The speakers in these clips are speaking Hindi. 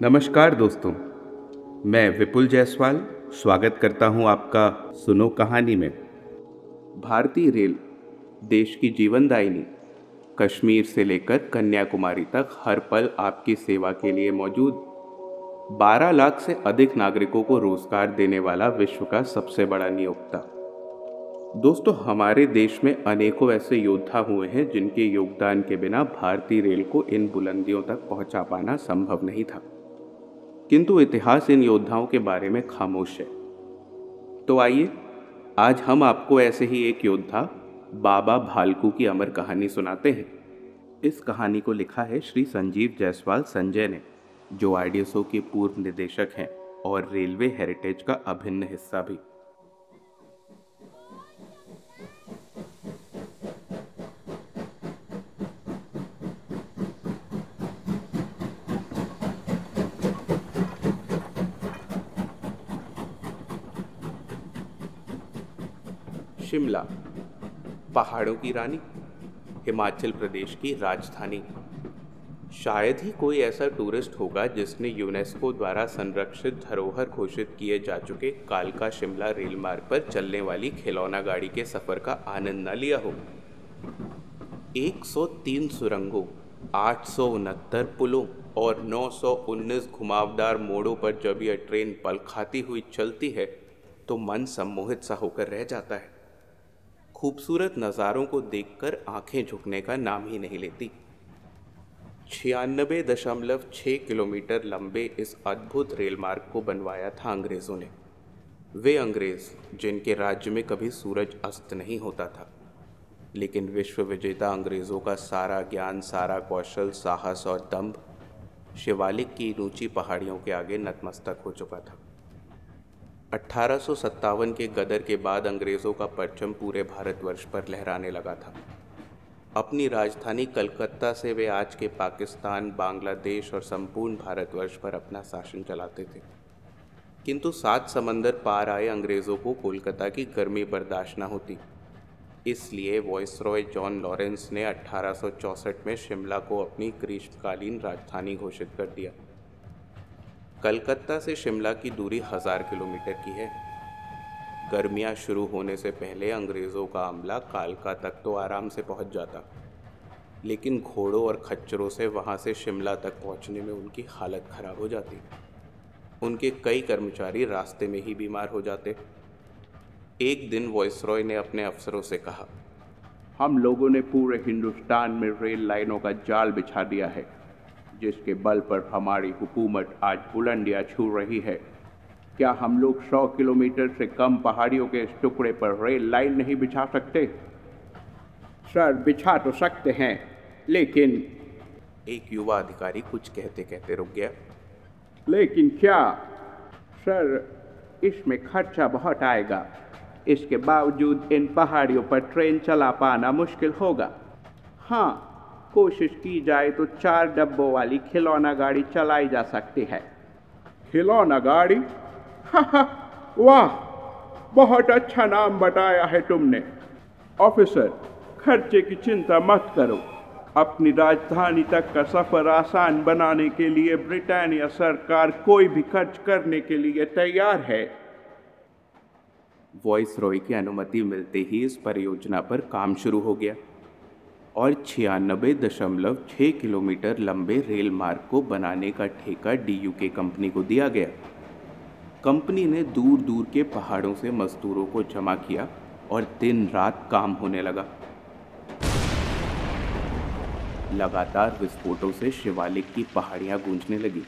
नमस्कार दोस्तों, मैं विपुल जायसवाल स्वागत करता हूँ आपका सुनो कहानी में। भारतीय रेल देश की जीवनदायिनी, कश्मीर से लेकर कन्याकुमारी तक हर पल आपकी सेवा के लिए मौजूद। 12 लाख से अधिक नागरिकों को रोज़गार देने वाला विश्व का सबसे बड़ा नियोक्ता। दोस्तों, हमारे देश में अनेकों ऐसे योद्धा हुए हैं जिनके योगदान के बिना भारतीय रेल को इन बुलंदियों तक पहुँचा पाना संभव नहीं था। किंतु इतिहास इन योद्धाओं के बारे में खामोश है। तो आइए, आज हम आपको ऐसे ही एक योद्धा, बाबा भालकू की अमर कहानी सुनाते हैं। इस कहानी को लिखा है श्री संजीव जायसवाल संजय ने, जो आर के पूर्व निदेशक हैं और रेलवे हेरिटेज का अभिन्न हिस्सा भी। शिमला, पहाड़ों की रानी, हिमाचल प्रदेश की राजधानी। शायद ही कोई ऐसा टूरिस्ट होगा जिसने यूनेस्को द्वारा संरक्षित धरोहर घोषित किए जा चुके कालका शिमला रेल मार्ग पर चलने वाली खिलौना गाड़ी के सफ़र का आनंद न लिया हो। 103 सुरंगों, आठ सौ उनहत्तर पुलों और 919 घुमावदार मोड़ों पर जब यह ट्रेन पल खाती हुई चलती है तो मन सम्मोहित सा होकर रह जाता है। खूबसूरत नज़ारों को देखकर आँखें झुकने का नाम ही नहीं लेती। छियानबे दशमलव छः किलोमीटर लंबे इस अद्भुत रेल मार्ग को बनवाया था अंग्रेज़ों ने। वे अंग्रेज़, जिनके राज्य में कभी सूरज अस्त नहीं होता था। लेकिन विश्व विजेता अंग्रेज़ों का सारा ज्ञान, सारा कौशल, साहस और दम्भ शिवालिक की ऊँची पहाड़ियों के आगे नतमस्तक हो चुका था। अट्ठारह के गदर के बाद अंग्रेज़ों का परचम पूरे भारतवर्ष पर लहराने लगा था। अपनी राजधानी कलकत्ता से वे आज के पाकिस्तान, बांग्लादेश और संपूर्ण भारतवर्ष पर अपना शासन चलाते थे। किंतु सात समंदर पार आए अंग्रेज़ों को कोलकाता की गर्मी बर्दाश्त न होती। इसलिए वॉइसरॉय जॉन लॉरेंस ने अट्ठारह में शिमला को अपनी ग्रीष्मकालीन राजधानी घोषित कर दिया। कलकत्ता से शिमला की दूरी हज़ार किलोमीटर की है। गर्मियाँ शुरू होने से पहले अंग्रेज़ों का अमला कालका तक तो आराम से पहुँच जाता। लेकिन घोड़ों और खच्चरों से वहाँ से शिमला तक पहुँचने में उनकी हालत ख़राब हो जाती। उनके कई कर्मचारी रास्ते में ही बीमार हो जाते। एक दिन वॉइसरॉय ने अपने अफसरों से कहा, हम लोगों ने पूरे हिंदुस्तान में रेल लाइनों का जाल बिछा दिया है। जिसके बल पर हमारी हुकूमत आज बुलंदियाँ छू रही है। क्या हम लोग सौ किलोमीटर से कम पहाड़ियों के इस टुकड़े पर रेल लाइन नहीं बिछा सकते? सर बिछा तो सकते हैं लेकिन एक युवा अधिकारी कुछ कहते कहते रुक गया। लेकिन क्या? सर इसमें खर्चा बहुत आएगा। इसके बावजूद इन पहाड़ियों पर ट्रेन चला पाना मुश्किल होगा। हाँ कोशिश की जाए तो चार डब्बों वाली खिलौना गाड़ी चलाई जा सकती है। खिलौना गाड़ी? वाह बहुत अच्छा नाम बताया है तुमने। ऑफिसर खर्चे की चिंता मत करो। अपनी राजधानी तक का सफ़र आसान बनाने के लिए ब्रिटानिया सरकार कोई भी खर्च करने के लिए तैयार है। वॉइस रॉय की अनुमति मिलते ही इस परियोजना पर काम शुरू हो गया। और छियानबे दशमलव छः किलोमीटर लंबे रेल मार्ग को बनाने का ठेका डी कंपनी को दिया गया। कंपनी ने दूर दूर के पहाड़ों से मजदूरों को जमा किया और दिन रात काम होने लगा। लगातार विस्फोटों से शिवालिक की पहाड़ियाँ गूंजने लगी।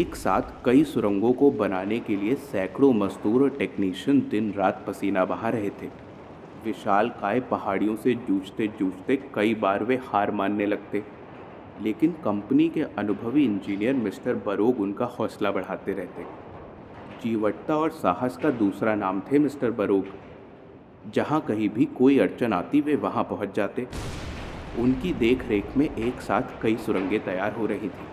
एक साथ कई सुरंगों को बनाने के लिए सैकड़ों मजदूर और टेक्नीशियन दिन रात पसीना बहा रहे थे। विशाल काय पहाड़ियों से जूझते जूझते कई बार वे हार मानने लगते। लेकिन कंपनी के अनुभवी इंजीनियर मिस्टर बरोग उनका हौसला बढ़ाते रहते। जीवटता और साहस का दूसरा नाम थे मिस्टर बरोग। जहाँ कहीं भी कोई अड़चन आती, वे वहाँ पहुँच जाते। उनकी देख रेख में एक साथ कई सुरंगें तैयार हो रही थी।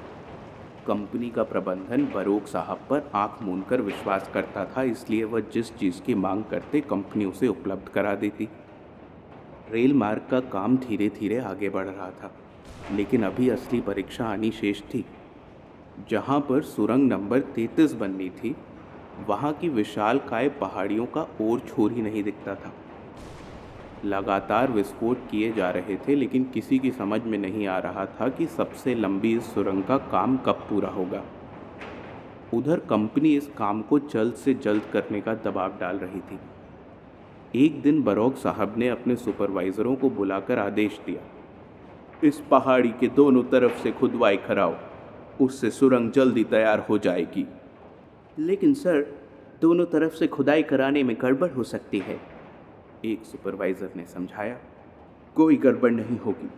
कंपनी का प्रबंधन बरोक साहब पर आँख मूंद कर विश्वास करता था, इसलिए वह जिस चीज़ की मांग करते कंपनी उसे उपलब्ध करा देती। रेल मार्ग का काम धीरे धीरे आगे बढ़ रहा था, लेकिन अभी असली परीक्षा आनी शेष थी। जहाँ पर सुरंग नंबर तैतीस बननी थी, वहाँ की विशाल काय पहाड़ियों का और छोर ही नहीं दिखता था। लगातार विस्फोट किए जा रहे थे, लेकिन किसी की समझ में नहीं आ रहा था कि सबसे लंबी इस सुरंग का काम कब पूरा होगा। उधर कंपनी इस काम को जल्द से जल्द करने का दबाव डाल रही थी। एक दिन बरोक साहब ने अपने सुपरवाइज़रों को बुलाकर आदेश दिया, इस पहाड़ी के दोनों तरफ़ से खुदवाई कराओ, उससे सुरंग जल्दी तैयार हो जाएगी। लेकिन सर, दोनों तरफ़ से खुदाई कराने में गड़बड़ हो सकती है। एक सुपरवाइज़र ने समझाया, कोई गड़बड़ नहीं होगी।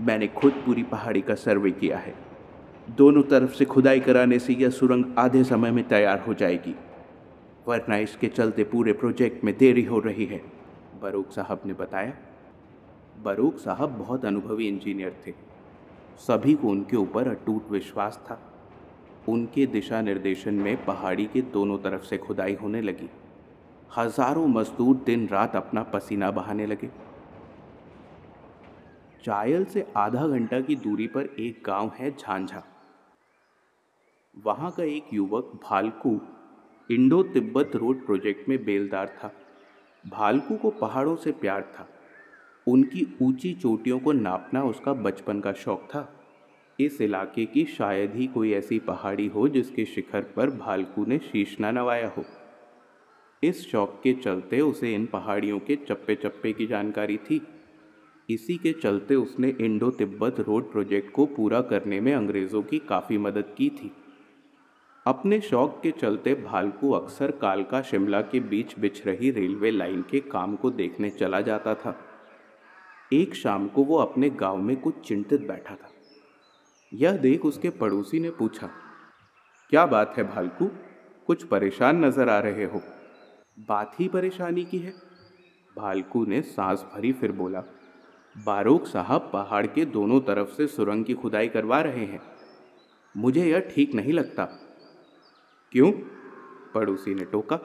मैंने खुद पूरी पहाड़ी का सर्वे किया है। दोनों तरफ़ से खुदाई कराने से यह सुरंग आधे समय में तैयार हो जाएगी, वरना इसके चलते पूरे प्रोजेक्ट में देरी हो रही है, बरूक साहब ने बताया। बरूक साहब बहुत अनुभवी इंजीनियर थे। सभी को उनके ऊपर अटूट विश्वास था। उनके दिशा निर्देशन में पहाड़ी के दोनों तरफ़ से खुदाई होने लगी। हज़ारों मजदूर दिन रात अपना पसीना बहाने लगे। चायल से आधा घंटा की दूरी पर एक गाँव है झांझा। वहाँ का एक युवक Bhalku Indo Tibet road project में बेलदार था। भालकू को पहाड़ों से प्यार था। उनकी ऊँची चोटियों को नापना उसका बचपन का शौक था। इस इलाके की शायद ही कोई ऐसी पहाड़ी हो जिसके शिखर पर भालकू ने शीश न नवाया हो। इस शौक के चलते उसे इन पहाड़ियों के चप्पे चप्पे की जानकारी थी। इसी के चलते उसने इंडो तिब्बत रोड प्रोजेक्ट को पूरा करने में अंग्रेज़ों की काफ़ी मदद की थी। अपने शौक के चलते भालकू अक्सर कालका शिमला के बीच बिछ रही रेलवे लाइन के काम को देखने चला जाता था। एक शाम को वो अपने गाँव में कुछ चिंतित बैठा था। यह देख उसके पड़ोसी ने पूछा, क्या बात है भालकू? कुछ परेशान नज़र आ रहे हो? बात ही परेशानी की है। भालकू ने सांस भरी फिर बोला, बारूक साहब पहाड़ के दोनों तरफ़ से सुरंग की खुदाई करवा रहे हैं। मुझे यह ठीक नहीं लगता। क्यों? पड़ोसी ने टोका।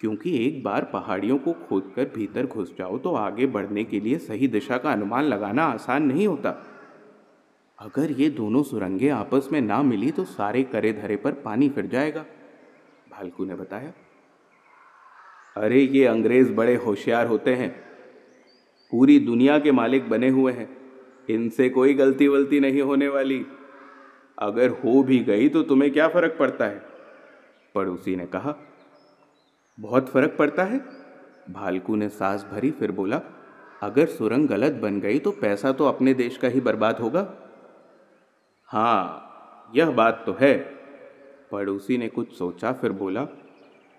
क्योंकि एक बार पहाड़ियों को खोदकर भीतर घुस जाओ तो आगे बढ़ने के लिए सही दिशा का अनुमान लगाना आसान नहीं होता। अगर ये दोनों सुरंगें आपस में ना मिली तो सारे करे धरे पर पानी फिर जाएगा। भालकू ने बताया। अरे, ये अंग्रेज़ बड़े होशियार होते हैं। पूरी दुनिया के मालिक बने हुए हैं। इनसे कोई गलती वलती नहीं होने वाली। अगर हो भी गई तो तुम्हें क्या फ़र्क पड़ता है? पड़ोसी ने कहा, बहुत फ़र्क पड़ता है। भालकू ने सांस भरी, फिर बोला, अगर सुरंग गलत बन गई तो पैसा तो अपने देश का ही बर्बाद होगा? हाँ यह बात तो है। पड़ोसी ने कुछ सोचा, फिर बोला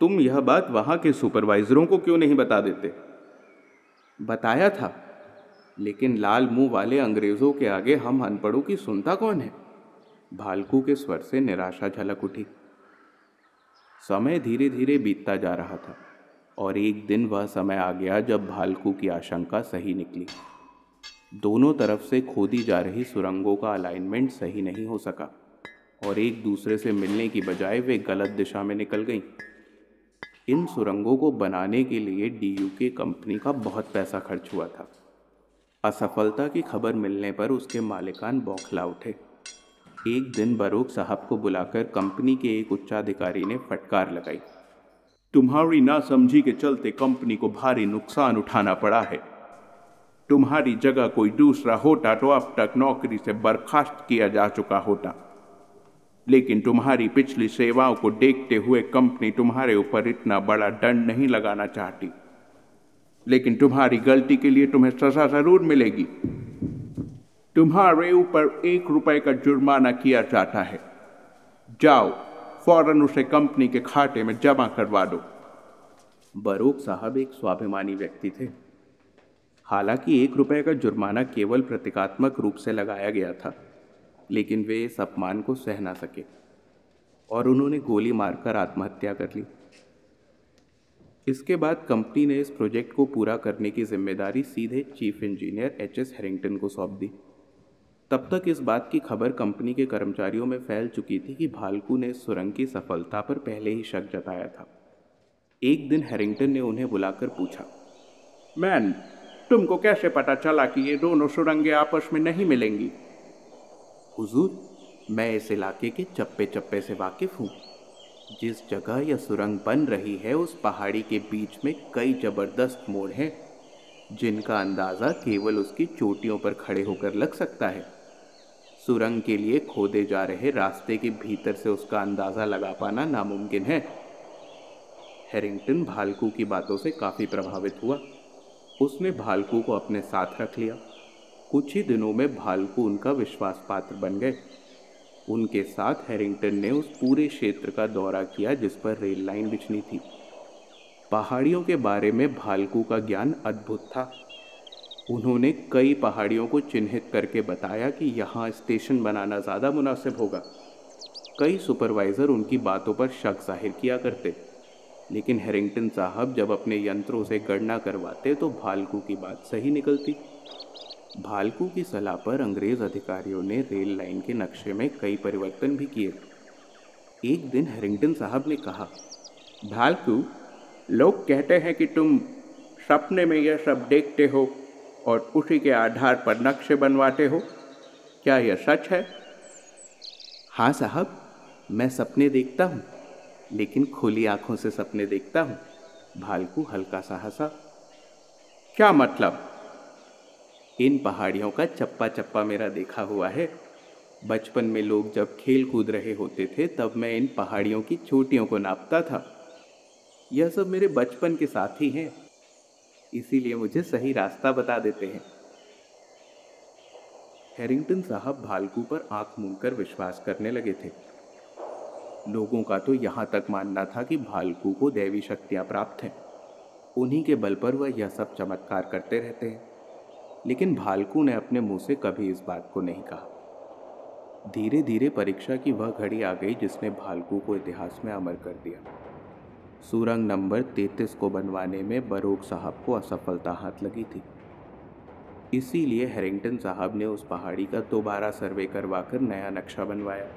तुम यह बात वहाँ के सुपरवाइज़रों को क्यों नहीं बता देते? बताया था, लेकिन लाल मुँह वाले अंग्रेज़ों के आगे हम अनपढ़ों की सुनता कौन है? भालकू के स्वर से निराशा झलक उठी। समय धीरे धीरे बीतता जा रहा था, और एक दिन वह समय आ गया जब भालकू की आशंका सही निकली। दोनों तरफ़ से खोदी जा रही सुरंगों का अलाइनमेंट सही नहीं हो सका, और एक दूसरे से मिलने की बजाय वे गलत दिशा में निकल गईं। इन सुरंगों को बनाने के लिए डी के कंपनी का बहुत पैसा खर्च हुआ था। असफलता की खबर मिलने पर उसके मालिकान बौखला उठे। एक दिन बरूक साहब को बुलाकर कंपनी के एक उच्चाधिकारी ने फटकार लगाई। तुम्हारी नासमझी के चलते कंपनी को भारी नुकसान उठाना पड़ा है। तुम्हारी जगह कोई दूसरा होता तो अब तक नौकरी से बर्खास्त किया जा चुका होता। लेकिन तुम्हारी पिछली सेवाओं को देखते हुए कंपनी तुम्हारे ऊपर इतना बड़ा दंड नहीं लगाना चाहती। लेकिन तुम्हारी गलती के लिए तुम्हें सजा ज़रूर मिलेगी। तुम्हारे ऊपर एक रुपए का जुर्माना किया जाता है। जाओ, फ़ौरन उसे कंपनी के खाते में जमा करवा दो। बरूक साहब एक स्वाभिमानी व्यक्ति थे। हालाँकि एक रुपए का जुर्माना केवल प्रतीकात्मक रूप से लगाया गया था। लेकिन वे इस अपमान को सह ना सके। और उन्होंने गोली मारकर आत्महत्या कर ली। इसके बाद कंपनी ने इस प्रोजेक्ट को पूरा करने की ज़िम्मेदारी सीधे chief engineer H S Harrington को सौंप दी। तब तक इस बात की खबर कंपनी के कर्मचारियों में फैल चुकी थी कि भालकू ने सुरंग की सफलता पर पहले ही शक जताया था। एक दिन हैरिंगटन ने उन्हें बुलाकर पूछा, मैन, तुमको कैसे पता चला कि ये दोनों सुरंगें आपस में नहीं मिलेंगी? हुजूर, मैं इस इलाके के चप्पे चप्पे से वाकिफ हूँ। जिस जगह यह सुरंग बन रही है, उस पहाड़ी के बीच में कई ज़बरदस्त मोड़ हैं, जिनका अंदाज़ा केवल उसकी चोटियों पर खड़े होकर लग सकता है। सुरंग के लिए खोदे जा रहे रास्ते के भीतर से उसका अंदाज़ा लगा पाना नामुमकिन है। हैरिंगटन भालकू की बातों से काफ़ी प्रभावित हुआ। उसने भालकू को अपने साथ रख लिया। कुछ ही दिनों में भालकू उनका विश्वास पात्र बन गए। उनके साथ हैरिंगटन ने उस पूरे क्षेत्र का दौरा किया जिस पर रेल लाइन बिछनी थी। पहाड़ियों के बारे में भालकू का ज्ञान अद्भुत था। उन्होंने कई पहाड़ियों को चिन्हित करके बताया कि यहाँ स्टेशन बनाना ज़्यादा मुनासिब होगा। कई सुपरवाइज़र उनकी बातों पर शक ज़ाहिर किया करते। लेकिन हैरिंगटन साहब जब अपने यंत्रों से गणना करवाते तो भालकू की बात सही निकलती। भालकू की सलाह पर अंग्रेज़ अधिकारियों ने रेल लाइन के नक्शे में कई परिवर्तन भी किए। एक दिन हैरिंगटन साहब ने कहा, भालकू, लोग कहते हैं कि तुम सपने में यह सब देखते हो और उसी के आधार पर नक्शे बनवाते हो। क्या यह सच है? हाँ साहब, मैं सपने देखता हूँ, लेकिन खुली आँखों से सपने देखता हूँ, भालकू हल्का सा हंसा। क्या मतलब? इन पहाड़ियों का चप्पा चप्पा मेरा देखा हुआ है। बचपन में लोग जब खेल कूद रहे होते थे, तब मैं इन पहाड़ियों की चोटियों को नापता था। यह सब मेरे बचपन के साथी हैं, इसीलिए मुझे सही रास्ता बता देते हैं। हैरिंगटन साहब भालकू पर आँख मूंदकर विश्वास करने लगे थे। लोगों का तो यहाँ तक मानना था कि भालकू को दैवी शक्तियाँ प्राप्त हैं। उन्हीं के बल पर वह यह सब चमत्कार करते रहते हैं। लेकिन भालकू ने अपने मुँह से कभी इस बात को नहीं कहा। धीरे धीरे परीक्षा की वह घड़ी आ गई जिसने भालकू को इतिहास में अमर कर दिया। सुरंग नंबर तैतीस को बनवाने में बरोक साहब को असफलता हाथ लगी थी। इसीलिए हैरिंगटन साहब ने उस पहाड़ी का दोबारा सर्वे करवाकर नया नक्शा बनवाया।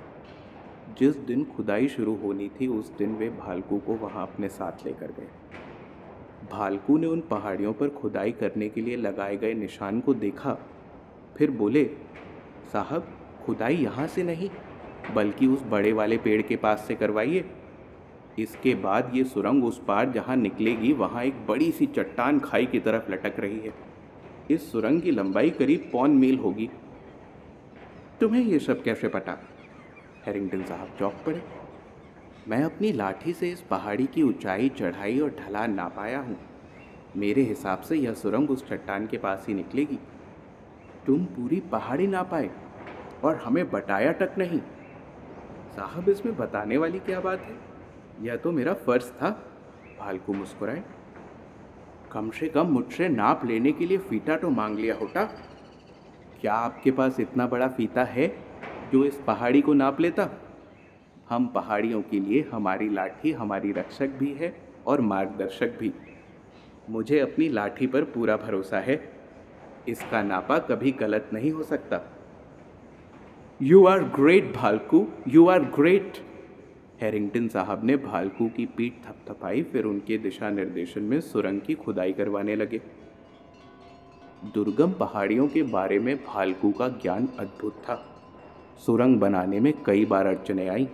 जिस दिन खुदाई शुरू होनी थी, उस दिन वे भालकू को वहाँ अपने साथ लेकर गए। भालकू ने उन पहाड़ियों पर खुदाई करने के लिए लगाए गए निशान को देखा। फिर बोले, साहब, खुदाई यहाँ से नहीं, बल्कि उस बड़े वाले पेड़ के पास से करवाइए। इसके बाद ये सुरंग उस पार जहाँ निकलेगी, वहाँ एक बड़ी सी चट्टान खाई की तरफ़ लटक रही है। इस सुरंग की लंबाई करीब पौन मील होगी। तुम्हें ये सब कैसे पता? हैरिंगटन साहब चौक पड़े। मैं अपनी लाठी से इस पहाड़ी की ऊंचाई, चढ़ाई और ढलान ना पाया हूँ। मेरे हिसाब से यह सुरंग उस चट्टान के पास ही निकलेगी। तुम पूरी पहाड़ी ना पाए और हमें बताया तक नहीं। साहब, इसमें बताने वाली क्या बात है? यह तो मेरा फ़र्ज़ था। भालकू मुस्कुराए। कम से कम मुझसे नाप लेने के लिए फीता तो मांग लिया होता। क्या आपके पास इतना बड़ा फीता है जो इस पहाड़ी को नाप लेता? हम पहाड़ियों के लिए हमारी लाठी हमारी रक्षक भी है और मार्गदर्शक भी। मुझे अपनी लाठी पर पूरा भरोसा है। इसका नापा कभी गलत नहीं हो सकता। You are great Bhalku. You are great Harrington साहब ने भालकू की पीठ थपथपाई, फिर उनके दिशा निर्देशन में सुरंग की खुदाई करवाने लगे। दुर्गम पहाड़ियों के बारे में भालकू का ज्ञान अद्भुत था। सुरंग बनाने में कई बार अड़चने आई।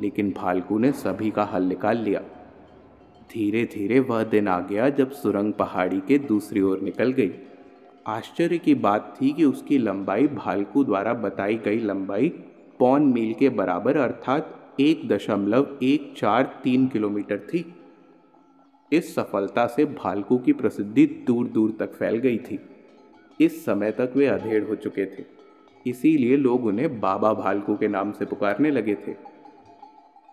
लेकिन भालकू ने सभी का हल निकाल लिया। धीरे धीरे वह दिन आ गया जब सुरंग पहाड़ी के दूसरी ओर निकल गई। आश्चर्य की बात थी कि उसकी लंबाई भालकू द्वारा बताई गई लंबाई पौन मील के बराबर अर्थात एक दशमलव एक चार तीन किलोमीटर थी। इस सफलता से भालकू की प्रसिद्धि दूर दूर तक फैल गई थी। इस समय तक वे अधेड़ हो चुके थे। इसीलिए लोग उन्हें बाबा भालकू के नाम से पुकारने लगे थे।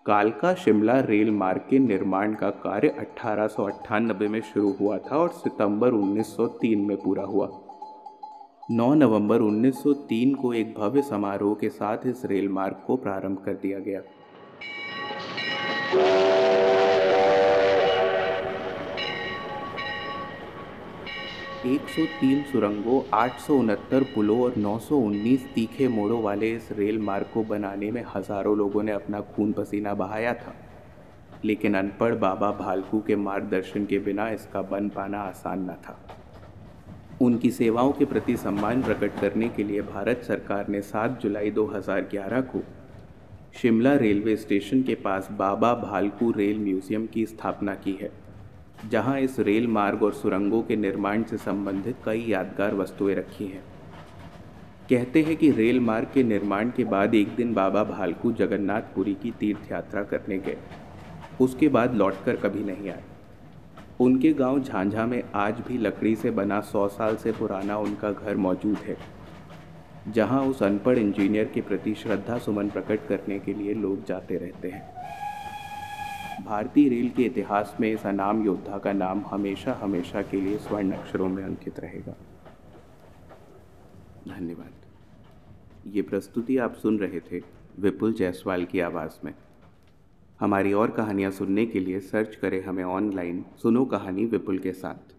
कालका शिमला रेल मार्ग के निर्माण का कार्य अठारह सौ अट्ठानबे में शुरू हुआ था और सितंबर 1903 में पूरा हुआ। 9 नवंबर 1903 को एक भव्य समारोह के साथ इस रेल मार्ग को प्रारंभ कर दिया गया। 103 सुरंगों, आठ सौ उनहत्तर पुलों और 919 तीखे मोड़ों वाले इस रेल मार्ग को बनाने में हज़ारों लोगों ने अपना खून पसीना बहाया था। लेकिन अनपढ़ बाबा भालकू के मार्गदर्शन के बिना इसका बन पाना आसान न था। उनकी सेवाओं के प्रति सम्मान प्रकट करने के लिए भारत सरकार ने 7 जुलाई 2011 को शिमला रेलवे स्टेशन के पास बाबा भालकू रेल म्यूज़ियम की स्थापना की है। जहाँ इस रेल मार्ग और सुरंगों के निर्माण से संबंधित कई यादगार वस्तुएँ रखी हैं। कहते हैं कि रेल मार्ग के निर्माण के बाद एक दिन बाबा भालकू जगन्नाथपुरी की तीर्थ यात्रा करने गए। उसके बाद लौटकर कभी नहीं आए। उनके गाँव झांझा में आज भी लकड़ी से बना सौ साल से पुराना उनका घर मौजूद है, जहाँ उस अनपढ़ इंजीनियर के प्रति श्रद्धा सुमन प्रकट करने के लिए लोग जाते रहते हैं। भारतीय रेल के इतिहास में इस अनाम योद्धा का नाम हमेशा हमेशा के लिए स्वर्ण अक्षरों में अंकित रहेगा। धन्यवाद। ये प्रस्तुति आप सुन रहे थे विपुल जायसवाल की आवाज़ में। हमारी और कहानियाँ सुनने के लिए सर्च करें हमें ऑनलाइन सुनो कहानी विपुल के साथ।